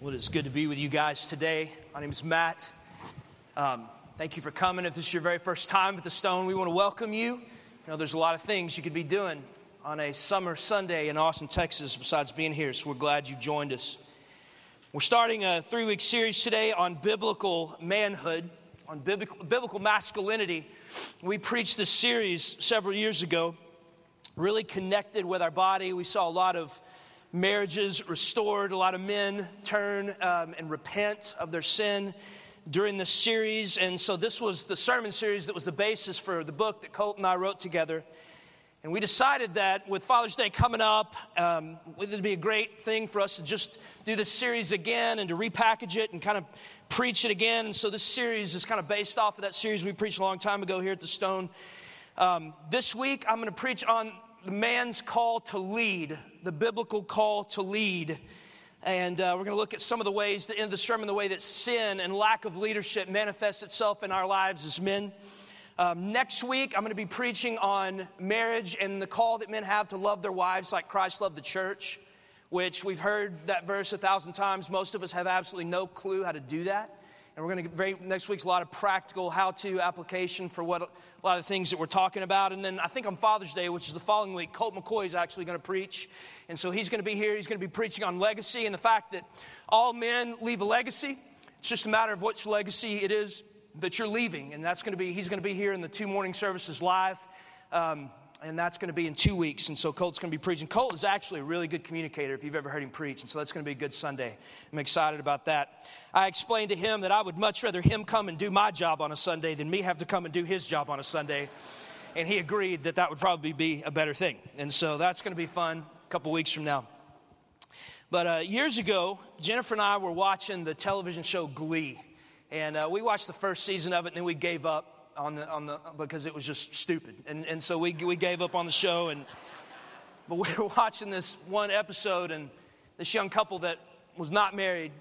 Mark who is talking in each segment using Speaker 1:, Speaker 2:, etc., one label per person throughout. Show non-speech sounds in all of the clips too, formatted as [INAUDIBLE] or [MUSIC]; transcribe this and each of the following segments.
Speaker 1: Well, it's good to be with you guys today. My name is Matt. Um, thank you for coming. If this is your very first time at the Stone, we want to welcome you. You know, there's a lot of things you could be doing on a summer Sunday in Austin, Texas, besides being here, so we're glad you joined us. We're starting a three week series today on biblical manhood, on biblical, biblical masculinity. We preached this series several years ago, really connected with our body. We saw a lot of marriages restored. A lot of men turn um, and repent of their sin during this series. And so, this was the sermon series that was the basis for the book that Colt and I wrote together. And we decided that with Father's Day coming up, um, it would be a great thing for us to just do this series again and to repackage it and kind of preach it again. And so, this series is kind of based off of that series we preached a long time ago here at the Stone. Um, this week, I'm going to preach on the man's call to lead, the biblical call to lead. And uh, we're going to look at some of the ways that in the sermon, the way that sin and lack of leadership manifests itself in our lives as men. Um, next week, I'm going to be preaching on marriage and the call that men have to love their wives like Christ loved the church, which we've heard that verse a thousand times. Most of us have absolutely no clue how to do that. And we're going to get very, next week's a lot of practical how to application for what a lot of things that we're talking about. And then I think on Father's Day, which is the following week, Colt McCoy is actually going to preach. And so he's going to be here. He's going to be preaching on legacy and the fact that all men leave a legacy. It's just a matter of which legacy it is that you're leaving. And that's going to be, he's going to be here in the two morning services live. Um, and that's going to be in two weeks. And so Colt's going to be preaching. Colt is actually a really good communicator if you've ever heard him preach. And so that's going to be a good Sunday. I'm excited about that. I explained to him that I would much rather him come and do my job on a Sunday than me have to come and do his job on a Sunday. And he agreed that that would probably be a better thing. And so that's going to be fun a couple weeks from now. But uh, years ago, Jennifer and I were watching the television show Glee. And uh, we watched the first season of it and then we gave up on the, on the, because it was just stupid. And, and so we, we gave up on the show. And, but we were [LAUGHS] watching this one episode, and this young couple that was not married,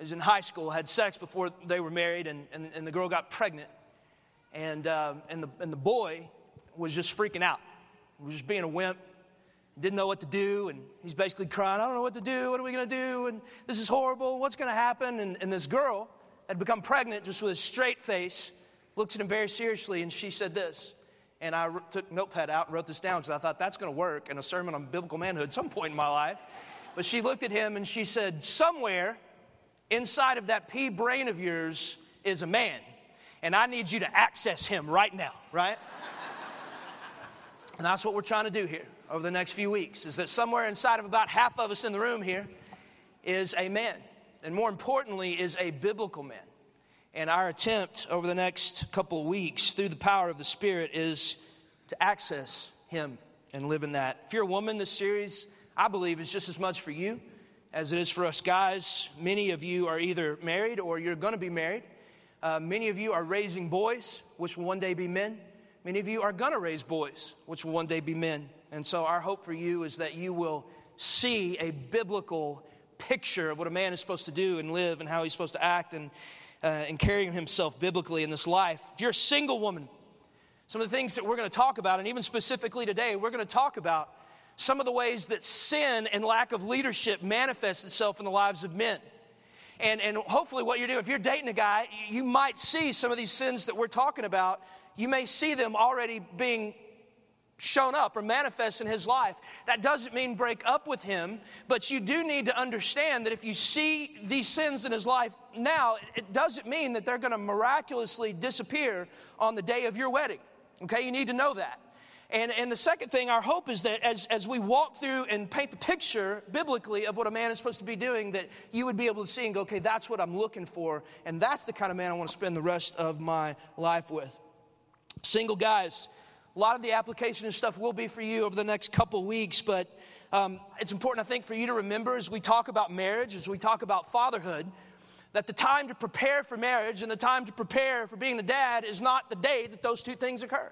Speaker 1: is in high school, had sex before they were married, and, and, and the girl got pregnant. And, uh, and, the, and the boy was just freaking out. He was just being a wimp, didn't know what to do, and he's basically crying, I don't know what to do, what are we gonna do? And this is horrible, what's gonna happen? And, and this girl had become pregnant just with a straight face looked at him very seriously, and she said this. And I took notepad out and wrote this down because I thought that's going to work in a sermon on biblical manhood at some point in my life. But she looked at him and she said, Somewhere inside of that pea brain of yours is a man, and I need you to access him right now, right? and that's what we're trying to do here over the next few weeks is that somewhere inside of about half of us in the room here is a man, and more importantly, is a biblical man. And our attempt over the next couple of weeks through the power of the Spirit is to access Him and live in that. If you're a woman, this series, I believe, is just as much for you as it is for us guys. Many of you are either married or you're going to be married. Uh, many of you are raising boys, which will one day be men. Many of you are going to raise boys, which will one day be men. And so, our hope for you is that you will see a biblical picture of what a man is supposed to do and live and how he's supposed to act and uh, and carrying himself biblically in this life. If you're a single woman, some of the things that we're going to talk about, and even specifically today, we're going to talk about some of the ways that sin and lack of leadership manifests itself in the lives of men. And, and hopefully, what you do, if you're dating a guy, you might see some of these sins that we're talking about. You may see them already being shown up or manifest in his life. That doesn't mean break up with him, but you do need to understand that if you see these sins in his life now, it doesn't mean that they're going to miraculously disappear on the day of your wedding. Okay, you need to know that. And, and the second thing, our hope is that as, as we walk through and paint the picture biblically of what a man is supposed to be doing, that you would be able to see and go, okay, that's what I'm looking for. And that's the kind of man I want to spend the rest of my life with. Single guys, a lot of the application and stuff will be for you over the next couple weeks, but um, it's important, I think, for you to remember as we talk about marriage, as we talk about fatherhood, that the time to prepare for marriage and the time to prepare for being a dad is not the day that those two things occur.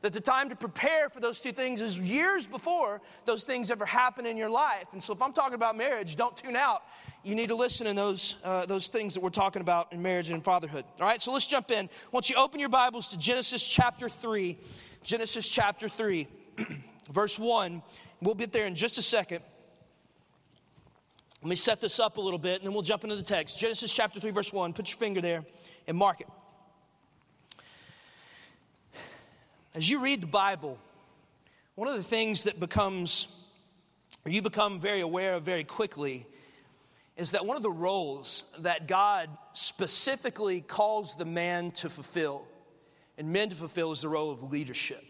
Speaker 1: That the time to prepare for those two things is years before those things ever happen in your life. And so, if I'm talking about marriage, don't tune out. You need to listen in those, uh, those things that we're talking about in marriage and in fatherhood. All right, so let's jump in. Once you open your Bibles to Genesis chapter 3, Genesis chapter 3, [CLEARS THROAT] verse 1. We'll get there in just a second. Let me set this up a little bit and then we'll jump into the text. Genesis chapter 3, verse 1. Put your finger there and mark it. As you read the Bible, one of the things that becomes, or you become very aware of very quickly, is that one of the roles that God specifically calls the man to fulfill and men to fulfill is the role of leadership.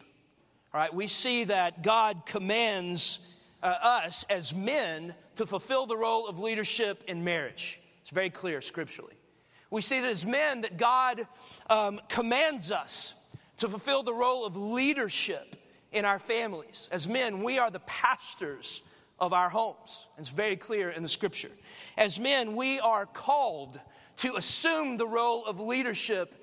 Speaker 1: All right, we see that God commands uh, us as men to fulfill the role of leadership in marriage. It's very clear scripturally. We see that as men that God um, commands us to fulfill the role of leadership in our families. As men, we are the pastors of our homes. It's very clear in the scripture. As men, we are called to assume the role of leadership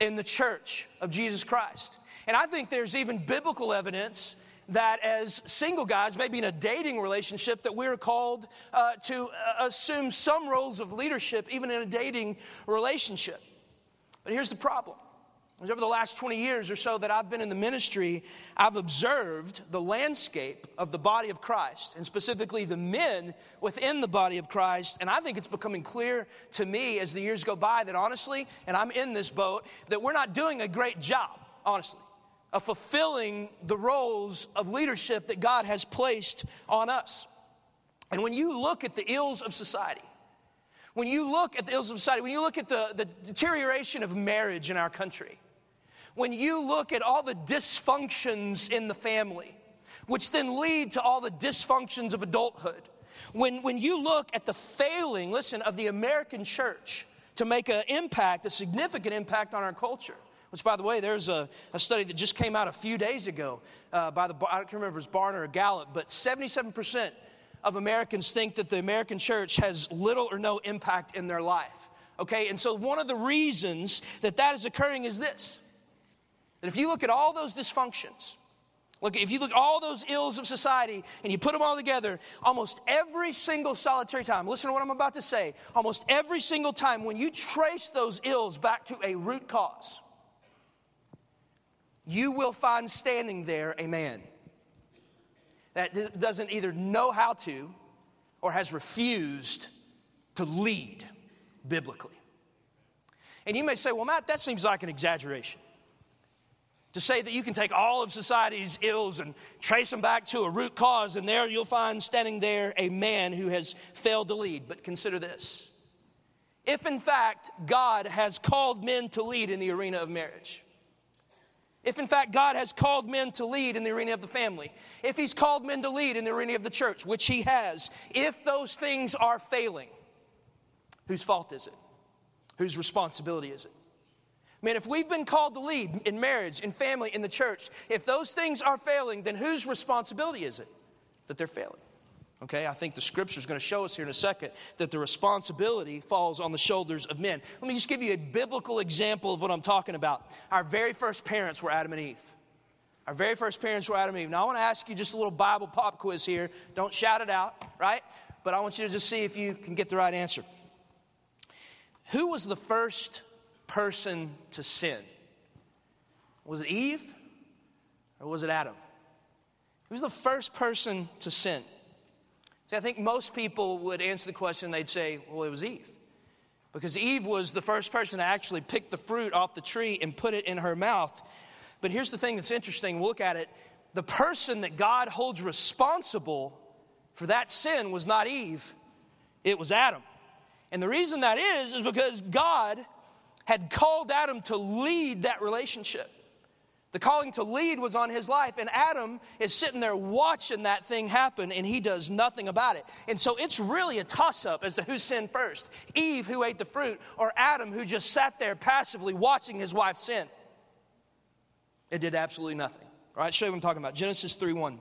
Speaker 1: in the church of Jesus Christ. And I think there's even biblical evidence that as single guys, maybe in a dating relationship, that we're called uh, to uh, assume some roles of leadership, even in a dating relationship. But here's the problem. Over the last 20 years or so that I've been in the ministry, I've observed the landscape of the body of Christ, and specifically the men within the body of Christ. And I think it's becoming clear to me as the years go by that honestly, and I'm in this boat, that we're not doing a great job, honestly of fulfilling the roles of leadership that God has placed on us. And when you look at the ills of society, when you look at the ills of society, when you look at the, the deterioration of marriage in our country, when you look at all the dysfunctions in the family, which then lead to all the dysfunctions of adulthood, when, when you look at the failing, listen, of the American church to make an impact, a significant impact on our culture, which, by the way, there's a, a study that just came out a few days ago uh, by the, I don't remember if it was Barna or Gallup, but 77% of Americans think that the American church has little or no impact in their life. Okay, and so one of the reasons that that is occurring is this if you look at all those dysfunctions, Look, if you look at all those ills of society and you put them all together, almost every single solitary time, listen to what I'm about to say, almost every single time when you trace those ills back to a root cause, you will find standing there a man that doesn't either know how to or has refused to lead biblically. And you may say, well, Matt, that seems like an exaggeration. To say that you can take all of society's ills and trace them back to a root cause, and there you'll find standing there a man who has failed to lead. But consider this if in fact God has called men to lead in the arena of marriage, if in fact God has called men to lead in the arena of the family, if He's called men to lead in the arena of the church, which He has, if those things are failing, whose fault is it? Whose responsibility is it? Man, if we've been called to lead in marriage, in family, in the church, if those things are failing, then whose responsibility is it that they're failing? Okay, I think the scripture is going to show us here in a second that the responsibility falls on the shoulders of men. Let me just give you a biblical example of what I'm talking about. Our very first parents were Adam and Eve. Our very first parents were Adam and Eve. Now, I want to ask you just a little Bible pop quiz here. Don't shout it out, right? But I want you to just see if you can get the right answer. Who was the first person to sin? Was it Eve or was it Adam? Who was the first person to sin? See, I think most people would answer the question, they'd say, well, it was Eve. Because Eve was the first person to actually pick the fruit off the tree and put it in her mouth. But here's the thing that's interesting look at it. The person that God holds responsible for that sin was not Eve, it was Adam. And the reason that is, is because God had called Adam to lead that relationship. The calling to lead was on his life, and Adam is sitting there watching that thing happen, and he does nothing about it. And so it's really a toss up as to who sinned first Eve, who ate the fruit, or Adam, who just sat there passively watching his wife sin. It did absolutely nothing. All right, show you what I'm talking about. Genesis 3 1.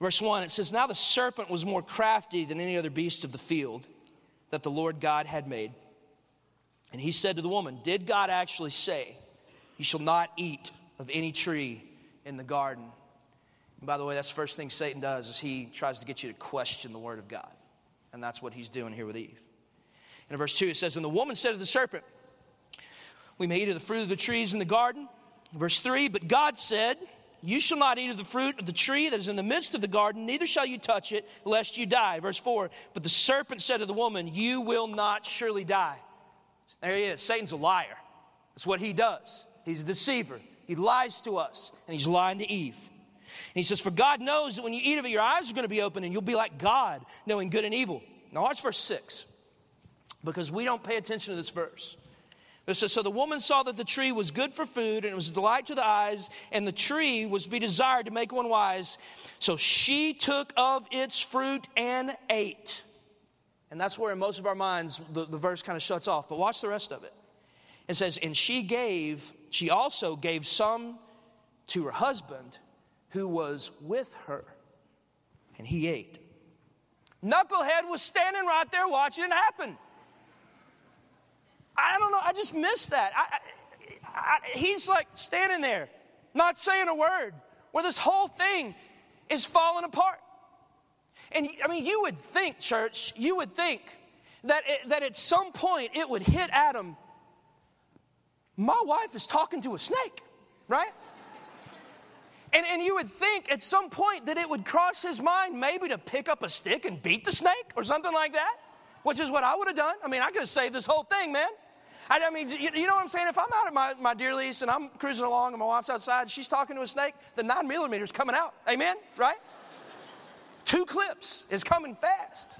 Speaker 1: Verse 1, it says, Now the serpent was more crafty than any other beast of the field that the Lord God had made. And he said to the woman, Did God actually say, you shall not eat of any tree in the garden. And by the way, that's the first thing Satan does is he tries to get you to question the word of God. And that's what he's doing here with Eve. And in verse 2 it says, And the woman said to the serpent, We may eat of the fruit of the trees in the garden. Verse 3, but God said, You shall not eat of the fruit of the tree that is in the midst of the garden, neither shall you touch it, lest you die. Verse 4 But the serpent said to the woman, You will not surely die. There he is. Satan's a liar. That's what he does. He's a deceiver. He lies to us, and he's lying to Eve. And he says, For God knows that when you eat of it, your eyes are going to be open, and you'll be like God, knowing good and evil. Now, watch verse 6, because we don't pay attention to this verse. It says, So the woman saw that the tree was good for food, and it was a delight to the eyes, and the tree was to be desired to make one wise. So she took of its fruit and ate. And that's where in most of our minds the, the verse kind of shuts off. But watch the rest of it. It says, And she gave, she also gave some to her husband who was with her, and he ate. Knucklehead was standing right there watching it happen. I don't know, I just missed that. I, I, I, he's like standing there, not saying a word, where this whole thing is falling apart. And I mean, you would think, church, you would think that, it, that at some point it would hit Adam. My wife is talking to a snake, right? And, and you would think at some point that it would cross his mind maybe to pick up a stick and beat the snake or something like that, which is what I would have done. I mean, I could have saved this whole thing, man. I, I mean, you, you, know what I'm saying? If I'm out at my, my deer lease and I'm cruising along and my wife's outside, she's talking to a snake, the nine millimeter's coming out. Amen? Right? Two clips is coming fast.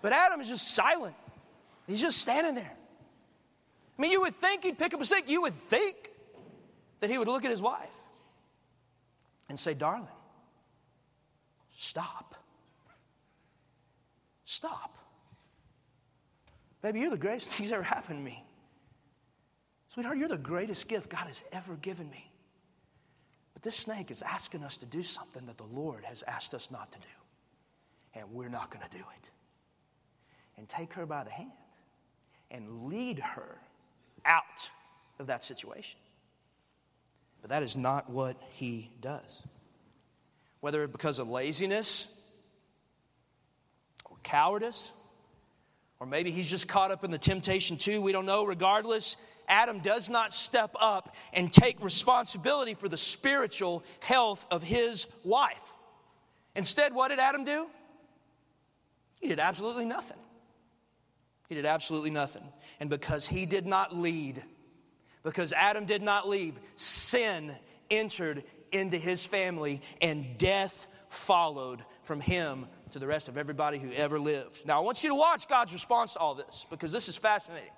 Speaker 1: But Adam is just silent. He's just standing there. I mean, you would think he'd pick up a stick. You would think that he would look at his wife and say, Darling, stop. Stop. Baby, you're the greatest [LAUGHS] thing that's ever happened to me. Sweetheart, you're the greatest gift God has ever given me. But this snake is asking us to do something that the Lord has asked us not to do. And we're not going to do it. And take her by the hand and lead her out of that situation. But that is not what he does. Whether because of laziness or cowardice, or maybe he's just caught up in the temptation too, we don't know. Regardless, Adam does not step up and take responsibility for the spiritual health of his wife. Instead, what did Adam do? He did absolutely nothing. He did absolutely nothing. And because he did not lead, because Adam did not leave, sin entered into his family and death followed from him to the rest of everybody who ever lived. Now, I want you to watch God's response to all this because this is fascinating.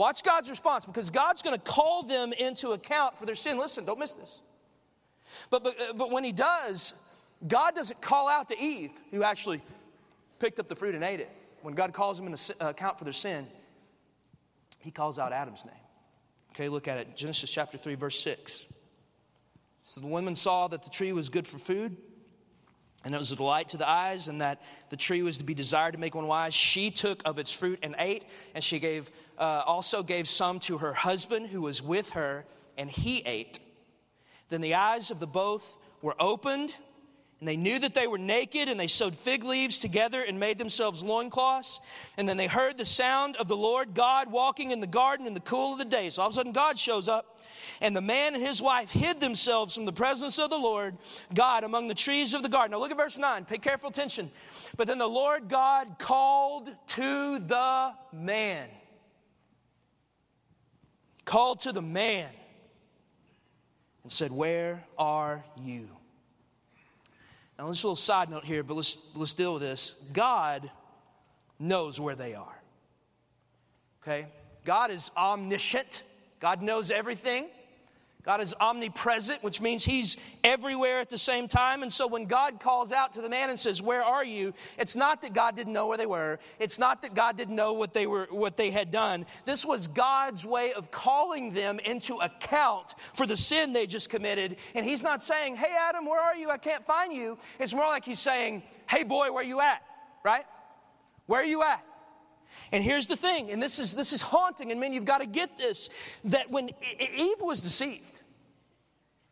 Speaker 1: Watch God's response because God's going to call them into account for their sin. Listen, don't miss this. But, but, uh, but when he does, God doesn't call out to Eve, who actually picked up the fruit and ate it. When God calls them into uh, account for their sin, he calls out Adam's name. Okay, look at it. Genesis chapter 3, verse 6. So the woman saw that the tree was good for food, and it was a delight to the eyes, and that the tree was to be desired to make one wise. She took of its fruit and ate, and she gave uh, also gave some to her husband who was with her, and he ate. Then the eyes of the both were opened and they knew that they were naked, and they sewed fig leaves together and made themselves loincloths. And then they heard the sound of the Lord God walking in the garden in the cool of the day. So all of a sudden, God shows up, and the man and his wife hid themselves from the presence of the Lord God among the trees of the garden. Now, look at verse 9. Pay careful attention. But then the Lord God called to the man. Called to the man and said, Where are you? Now, just a little side note here, but let's, let's deal with this. God knows where they are. Okay? God is omniscient, God knows everything. God is omnipresent, which means He's everywhere at the same time. And so when God calls out to the man and says, Where are you? It's not that God didn't know where they were. It's not that God didn't know what they were what they had done. This was God's way of calling them into account for the sin they just committed. And He's not saying, Hey Adam, where are you? I can't find you. It's more like He's saying, Hey boy, where are you at? Right? Where are you at? And here's the thing, and this is this is haunting, and men, you've got to get this that when Eve was deceived,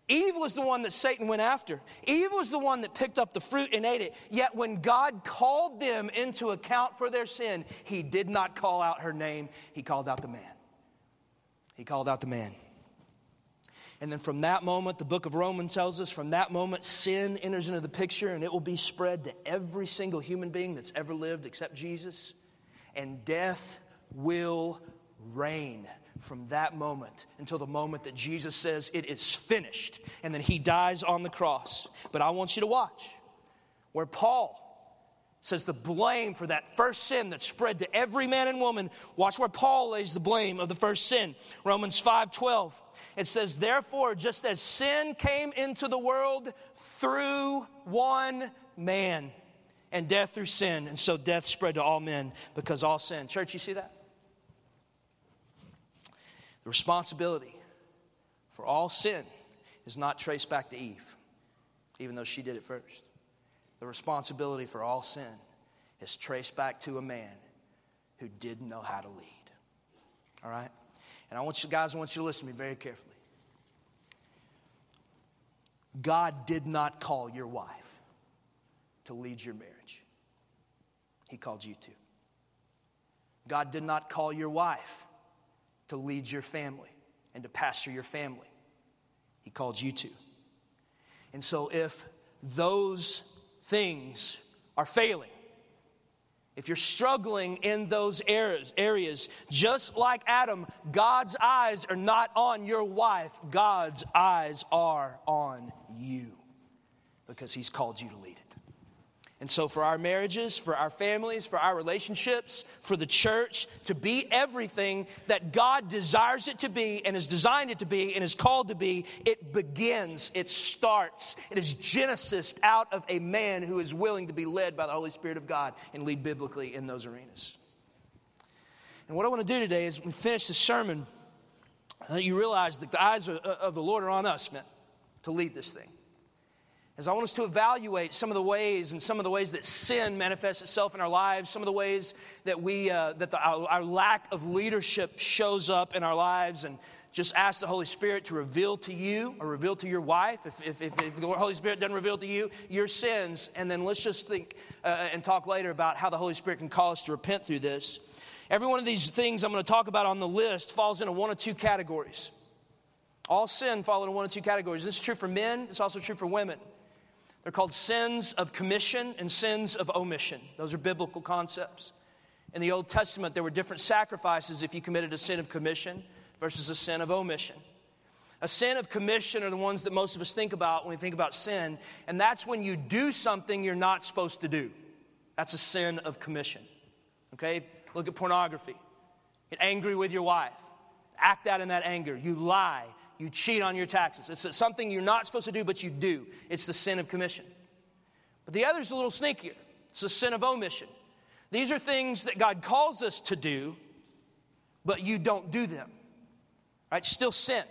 Speaker 1: Eve was the one that Satan went after. Eve was the one that picked up the fruit and ate it. Yet when God called them into account for their sin, he did not call out her name, he called out the man. He called out the man. And then from that moment, the book of Romans tells us, from that moment, sin enters into the picture and it will be spread to every single human being that's ever lived except Jesus. And death will reign from that moment until the moment that Jesus says it is finished and then he dies on the cross. But I want you to watch where Paul says the blame for that first sin that spread to every man and woman. Watch where Paul lays the blame of the first sin. Romans 5:12. It says, Therefore, just as sin came into the world through one man, and death through sin, and so death spread to all men because all sin. Church, you see that? The responsibility for all sin is not traced back to Eve, even though she did it first. The responsibility for all sin is traced back to a man who didn't know how to lead. All right? And I want you guys, I want you to listen to me very carefully. God did not call your wife to lead your marriage, He called you to. God did not call your wife to lead your family and to pastor your family, He called you to. And so if those things are failing, if you're struggling in those areas, just like Adam, God's eyes are not on your wife, God's eyes are on you because He's called you to lead it. And so, for our marriages, for our families, for our relationships, for the church to be everything that God desires it to be and has designed it to be and is called to be, it begins, it starts, it is Genesis out of a man who is willing to be led by the Holy Spirit of God and lead biblically in those arenas. And what I want to do today is we finish the sermon, you realize that the eyes of the Lord are on us, man, to lead this thing is I want us to evaluate some of the ways and some of the ways that sin manifests itself in our lives, some of the ways that we uh, that the, our, our, lack of leadership shows up in our lives, and just ask the Holy Spirit to reveal to you or reveal to your wife if, if, if, if the Holy Spirit doesn't reveal to you your sins, and then let's just think uh, and talk later about how the Holy Spirit can call us to repent through this. Every one of these things I'm going to talk about on the list falls into one of two categories. All sin fall into one of two categories. This is true for men. It's also true for women. They're called sins of commission and sins of omission. Those are biblical concepts. In the Old Testament, there were different sacrifices if you committed a sin of commission versus a sin of omission. A sin of commission are the ones that most of us think about when we think about sin, and that's when you do something you're not supposed to do. That's a sin of commission. Okay? Look at pornography. Get angry with your wife. Act out in that anger. You lie you cheat on your taxes. It's something you're not supposed to do, but you do. It's the sin of commission. But the other is a little sneakier it's the sin of omission. These are things that God calls us to do, but you don't do them. Right? Still sin.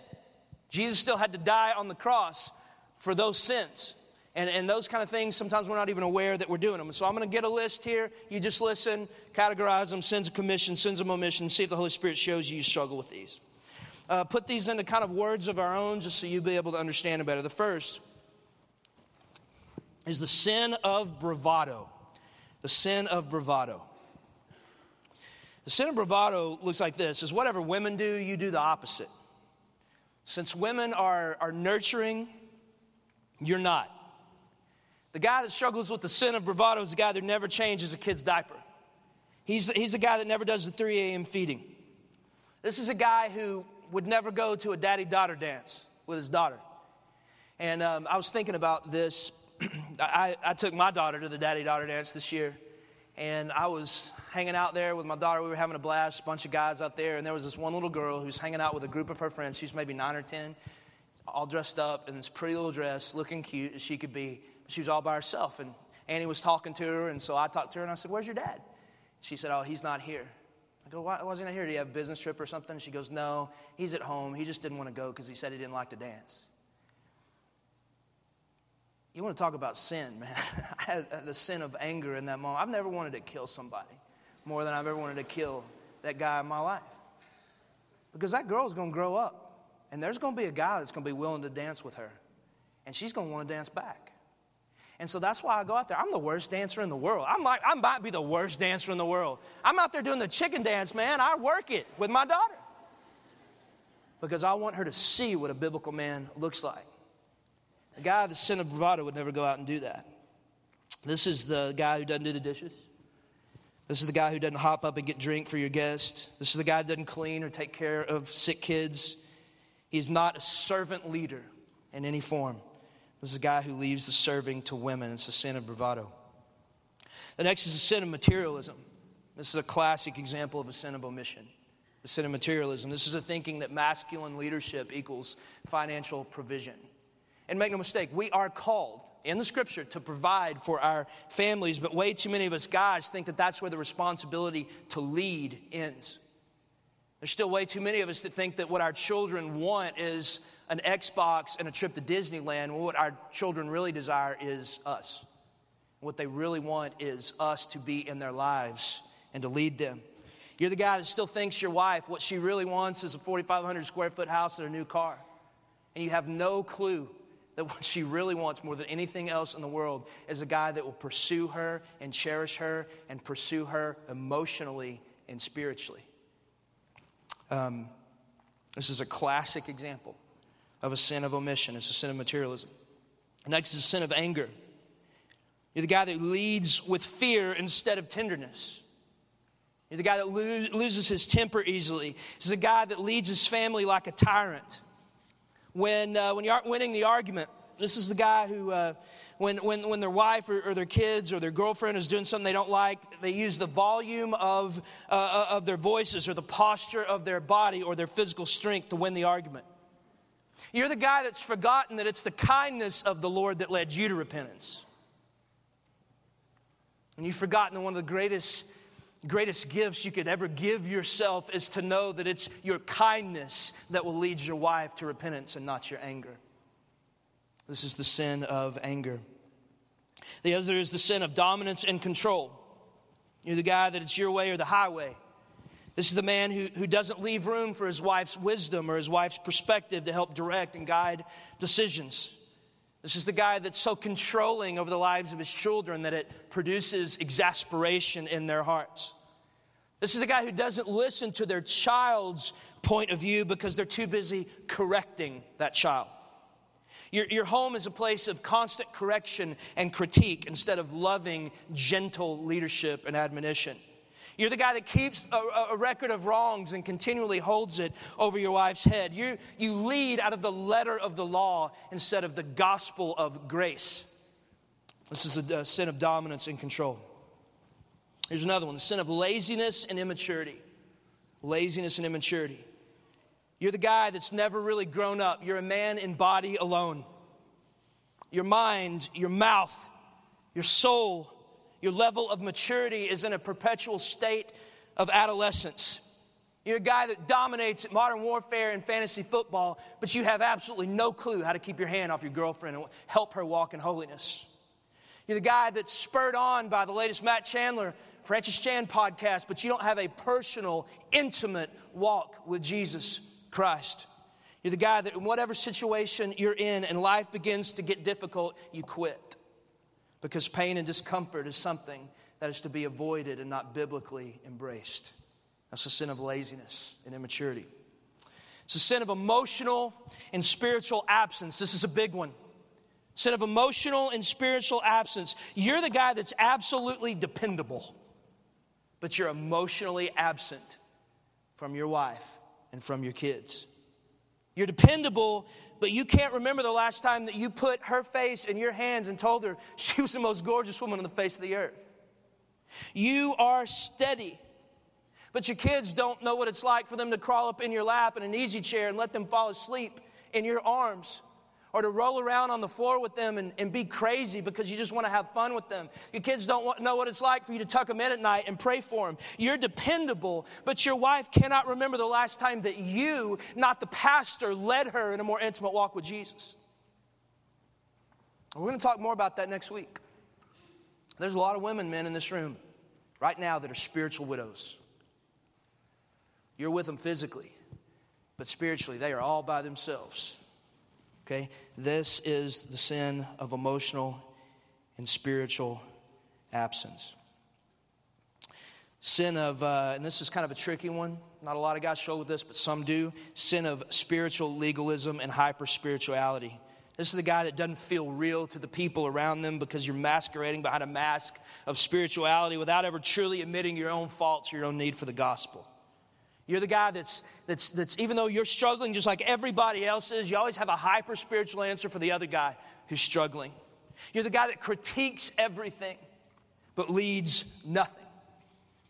Speaker 1: Jesus still had to die on the cross for those sins. And, and those kind of things, sometimes we're not even aware that we're doing them. So I'm going to get a list here. You just listen, categorize them sins of commission, sins of omission, see if the Holy Spirit shows you you struggle with these uh, put these into kind of words of our own just so you'll be able to understand it better. The first is the sin of bravado. The sin of bravado. The sin of bravado looks like this is whatever women do, you do the opposite. Since women are, are nurturing, you're not. The guy that struggles with the sin of bravado is the guy that never changes a kid's diaper. He's, he's the guy that never does the 3 a.m. feeding. This is a guy who would never go to a daddy daughter dance with his daughter. And um, I was thinking about this. [CLEARS THROAT] I, I took my daughter to the daddy daughter dance this year. And I was hanging out there with my daughter. We were having a blast, a bunch of guys out there. And there was this one little girl who was hanging out with a group of her friends. She's maybe nine or 10, all dressed up in this pretty little dress, looking cute as she could be. She was all by herself. And Annie was talking to her. And so I talked to her and I said, Where's your dad? She said, Oh, he's not here. I go, why wasn't I here? Do you have a business trip or something? She goes, no, he's at home. He just didn't want to go because he said he didn't like to dance. You want to talk about sin, man. [LAUGHS] I had uh, the sin of anger in that moment. I've never wanted to kill somebody more than I've ever wanted to kill that guy in my life. Because that girl's going to grow up, and there's going to be a guy that's going to be willing to dance with her, and she's going to want to dance back. And so that's why I go out there. I'm the worst dancer in the world. I'm like, I might be the worst dancer in the world. I'm out there doing the chicken dance, man. I work it with my daughter. because I want her to see what a biblical man looks like. A guy of the sin of bravado would never go out and do that. This is the guy who doesn't do the dishes. This is the guy who doesn't hop up and get drink for your guest. This is the guy who doesn't clean or take care of sick kids. He's not a servant leader in any form. This is a guy who leaves the serving to women. It's a sin of bravado. The next is a sin of materialism. This is a classic example of a sin of omission. The sin of materialism. This is a thinking that masculine leadership equals financial provision. And make no mistake, we are called in the scripture to provide for our families, but way too many of us guys think that that's where the responsibility to lead ends. There's still way too many of us that think that what our children want is an Xbox and a trip to Disneyland. What our children really desire is us. What they really want is us to be in their lives and to lead them. You're the guy that still thinks your wife, what she really wants is a 4,500 square foot house and a new car. And you have no clue that what she really wants more than anything else in the world is a guy that will pursue her and cherish her and pursue her emotionally and spiritually. Um, this is a classic example of a sin of omission. It's a sin of materialism. Next is a sin of anger. You're the guy that leads with fear instead of tenderness. You're the guy that lo- loses his temper easily. This is a guy that leads his family like a tyrant. When, uh, when you aren't winning the argument, this is the guy who, uh, when, when, when their wife or, or, their kids or their girlfriend is doing something they don't like, they use the volume of, uh, uh, of their voices or the posture of their body or their physical strength to win the argument. You're the guy that's forgotten that it's the kindness of the Lord that led you to repentance. And you've forgotten that one of the greatest, greatest gifts you could ever give yourself is to know that it's your kindness that will lead your wife to repentance and not your anger. This is the sin of anger. The other is the sin of dominance and control. You're the guy that it's your way or the highway. This is the man who, who doesn't leave room for his wife's wisdom or his wife's perspective to help direct and guide decisions. This is the guy that's so controlling over the lives of his children that it produces exasperation in their hearts. This is the guy who doesn't listen to their child's point of view because they're too busy correcting that child. Your, your home is a place of constant correction and critique instead of loving, gentle leadership and admonition. You're the guy that keeps a, a, record of wrongs and continually holds it over your wife's head. You, you lead out of the letter of the law instead of the gospel of grace. This is a, a sin of dominance and control. Here's another one the sin of laziness and immaturity. Laziness and immaturity. You're the guy that's never really grown up. You're a man in body alone. Your mind, your mouth, your soul, your level of maturity is in a perpetual state of adolescence. You're a guy that dominates at modern warfare and fantasy football, but you have absolutely no clue how to keep your hand off your girlfriend and help her walk in holiness. You're the guy that's spurred on by the latest Matt Chandler, Francis Chan podcast, but you don't have a personal, intimate walk with Jesus Christ. You're the guy that in whatever situation you're in and life begins to get difficult, you quit. Because pain and discomfort is something that is to be avoided and not biblically embraced. That's a sin of laziness and immaturity. It's a sin of emotional and spiritual absence. This is a big one. Sin of emotional and spiritual absence. You're the guy that's absolutely dependable, but you're emotionally absent from your wife and from your kids. You're dependable, but you can't remember the last time that you put her face in your hands and told her she was the most gorgeous woman on the face of the earth. You are steady, but your kids don't know what it's like for them to crawl up in your lap in an easy chair and let them fall asleep in your arms or to roll around on the floor with them and, and be crazy because you just want to have fun with them. Your kids don't want, know what it's like for you to tuck them in at night and pray for them. You're dependable, but your wife cannot remember the last time that you, not the pastor, led her in a more intimate walk with Jesus. We're going to talk more about that next week. There's a lot of women, men in this room right now that are spiritual widows. You're with them physically, but spiritually, they are all by themselves. Okay? This is the sin of emotional and spiritual absence. Sin of, uh, and this is kind of a tricky one. Not a lot of guys struggle with this, but some do. Sin of spiritual legalism and hyper spirituality. This is the guy that doesn't feel real to the people around them because you're masquerading behind a mask of spirituality without ever truly admitting your own faults, or your own need for the gospel. You're the guy that's, that's, that's, even though you're struggling just like everybody else is, you always have a hyper spiritual answer for the other guy who's struggling. You're the guy that critiques everything but leads nothing.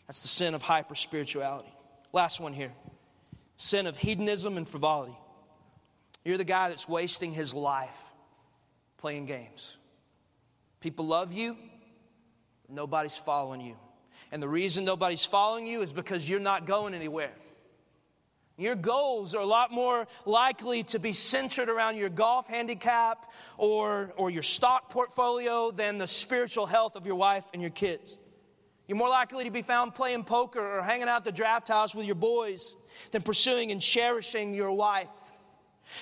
Speaker 1: That's the sin of hyper spirituality. Last one here sin of hedonism and frivolity. You're the guy that's wasting his life playing games. People love you, nobody's following you. And the reason nobody's following you is because you're not going anywhere. Your goals are a lot more likely to be centered around your golf handicap or, or your stock portfolio than the spiritual health of your wife and your kids. You're more likely to be found playing poker or hanging out the draft house with your boys than pursuing and cherishing your wife.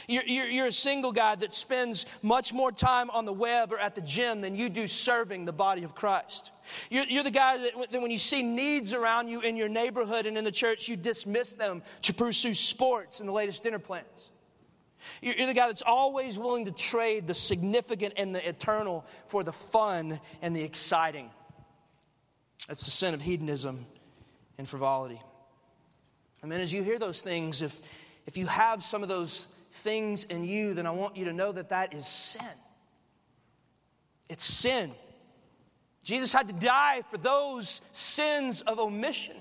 Speaker 1: You're, you're, you're, a single guy that spends much more time on the web or at the gym than you do serving the body of Christ. You're, you're the guy that, that, when you see needs around you in your neighborhood and in the church, you dismiss them to pursue sports and the latest dinner plans. You're, the guy that's always willing to trade the significant and the eternal for the fun and the exciting. That's the sin of hedonism and frivolity. And then as you hear those things, if, if you have some of those things in you, then I want you to know that that is sin. It's sin. Jesus had to die for those sins of omission.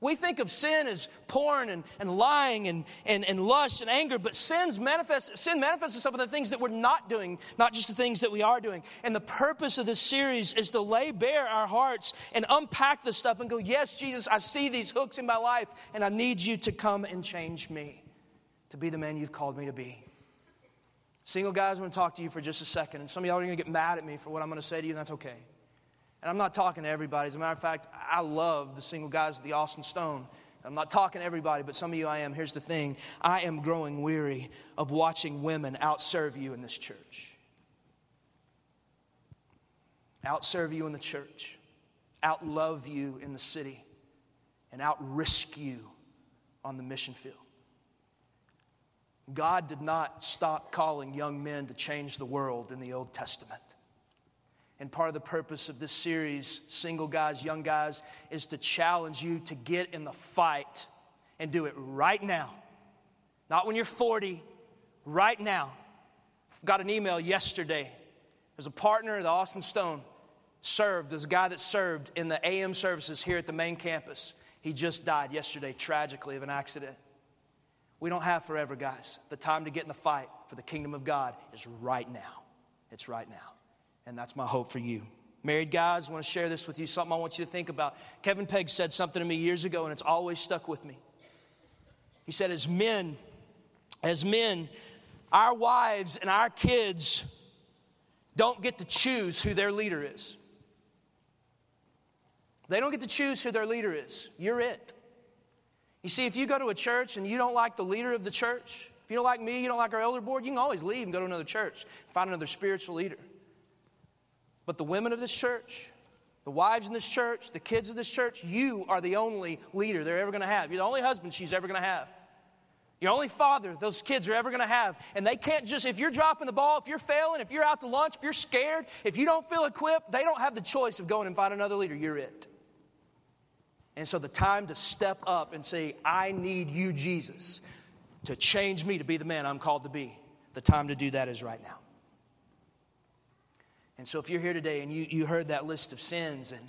Speaker 1: We think of sin as porn and, and lying and, and, and lust and anger, but sins manifest, sin manifests itself in the things that we're not doing, not just the things that we are doing. And the purpose of this series is to lay bare our hearts and unpack this stuff and go, Yes, Jesus, I see these hooks in my life, and I need you to come and change me to be the man you've called me to be. Single guys, I'm going to talk to you for just a second. And some of y'all are going to get mad at me for what I'm going to say to you, and that's okay. And I'm not talking to everybody. As a matter of fact, I love the single guys of the Austin Stone. I'm not talking to everybody, but some of you I am. Here's the thing I am growing weary of watching women outserve you in this church. Outserve you in the church, outlove you in the city, and outrisk you on the mission field. God did not stop calling young men to change the world in the Old Testament. And part of the purpose of this series, Single Guys, Young Guys, is to challenge you to get in the fight and do it right now. Not when you're 40, right now. Got an email yesterday. There's a partner, the Austin Stone, served, there's a guy that served in the AM services here at the main campus. He just died yesterday, tragically, of an accident. We don't have forever, guys. The time to get in the fight for the kingdom of God is right now. It's right now. And that's my hope for you. Married guys, I want to share this with you, something I want you to think about. Kevin Peck said something to me years ago, and it's always stuck with me. He said, as men, as men, our wives and our kids don't get to choose who their leader is. They don't get to choose who their leader is. You're it. You see, if you go to a church and you don't like the leader of the church, if you don't like me, you don't like our elder board, you can always leave and go to another church, find another spiritual leader. But the women of this church, the wives in this church, the kids of this church, you are the only leader they're ever going to have. You're the only husband she's ever going to have. Your only father those kids are ever going to have. And they can't just, if you're dropping the ball, if you're failing, if you're out to lunch, if you're scared, if you don't feel equipped, they don't have the choice of going and find another leader. You're it. And so the time to step up and say, I need you, Jesus, to change me to be the man I'm called to be, the time to do that is right now. And so if you're here today and you, you heard that list of sins, and,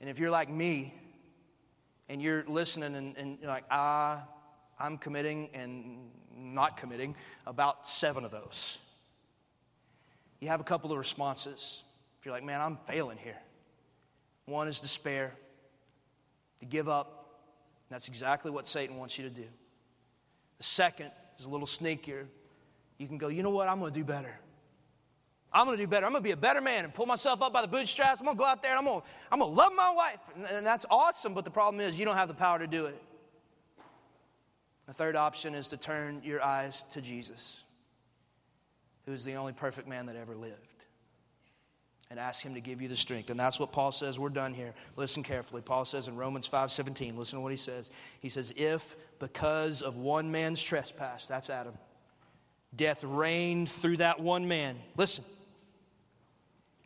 Speaker 1: and if you're like me, and you're listening and, and you're like, ah, I'm committing and not committing about seven of those. You have a couple of responses. If you're like, man, I'm failing here. One is despair, to give up. That's exactly what Satan wants you to do. The second is a little sneakier. You can go, you know what? I'm going to do better. I'm gonna do better. I'm gonna be a better man and pull myself up by the bootstraps. I'm gonna go out there and I'm gonna, I'm gonna love my wife. And that's awesome, but the problem is you don't have the power to do it. The third option is to turn your eyes to Jesus, who is the only perfect man that ever lived. And ask him to give you the strength. And that's what Paul says. We're done here. Listen carefully. Paul says in Romans 5 17, listen to what he says. He says, If because of one man's trespass, that's Adam, death reigned through that one man, listen,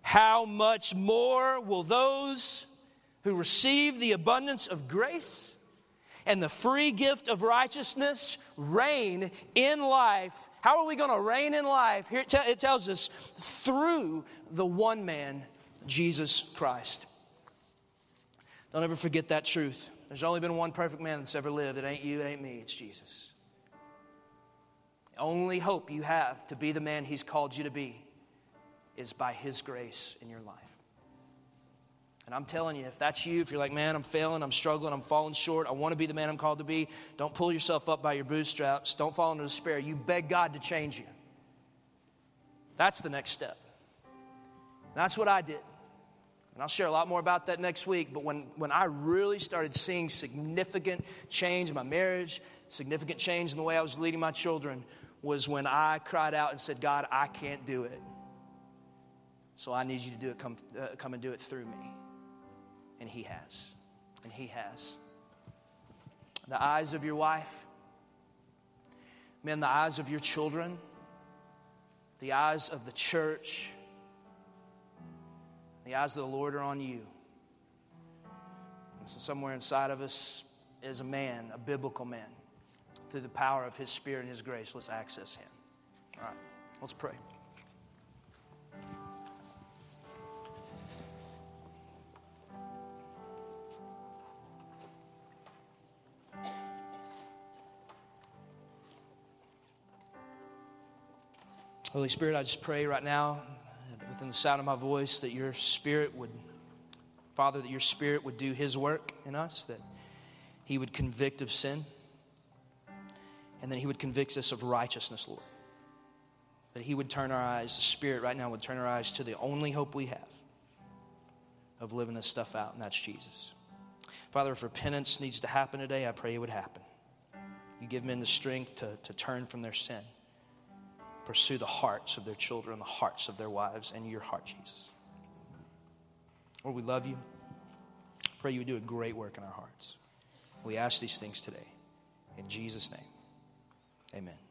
Speaker 1: how much more will those who receive the abundance of grace and the free gift of righteousness reign in life how are we going to reign in life? Here it, tells us through the one man, Jesus Christ. Don't ever forget that truth. There's only been one perfect man that's ever lived. It ain't you, it ain't me, it's Jesus. The only hope you have to be the man he's called you to be is by his grace in your life. And I'm telling you, if that's you, if you're like, man, I'm failing, I'm struggling, I'm falling short, I want to be the man I'm called to be, don't pull yourself up by your bootstraps. Don't fall into despair. You beg God to change you. That's the next step. And that's what I did. And I'll share a lot more about that next week. But when, when I really started seeing significant change in my marriage, significant change in the way I was leading my children, was when I cried out and said, God, I can't do it. So I need you to do it. Come, uh, come and do it through me. And He has. And He has. The eyes of your wife, men, the eyes of your children, the eyes of the church, the eyes of the Lord are on you. And so, somewhere inside of us is a man, a biblical man. Through the power of His Spirit and His grace, let's access Him. All right, let's pray. Holy Spirit, I just pray right now, within the sound of my voice, that your Spirit would, Father, that your Spirit would do His work in us, that He would convict of sin, and that He would convict us of righteousness, Lord. That He would turn our eyes, the Spirit right now would turn our eyes to the only hope we have of living this stuff out, and that's Jesus. Father, if repentance needs to happen today, I pray it would happen. You give men the strength to, to turn from their sin pursue the hearts of their children, the hearts of their wives, and your heart, Jesus. Lord, we love you. Pray you would do a great work in our hearts. We ask these things today. In Jesus' name, amen.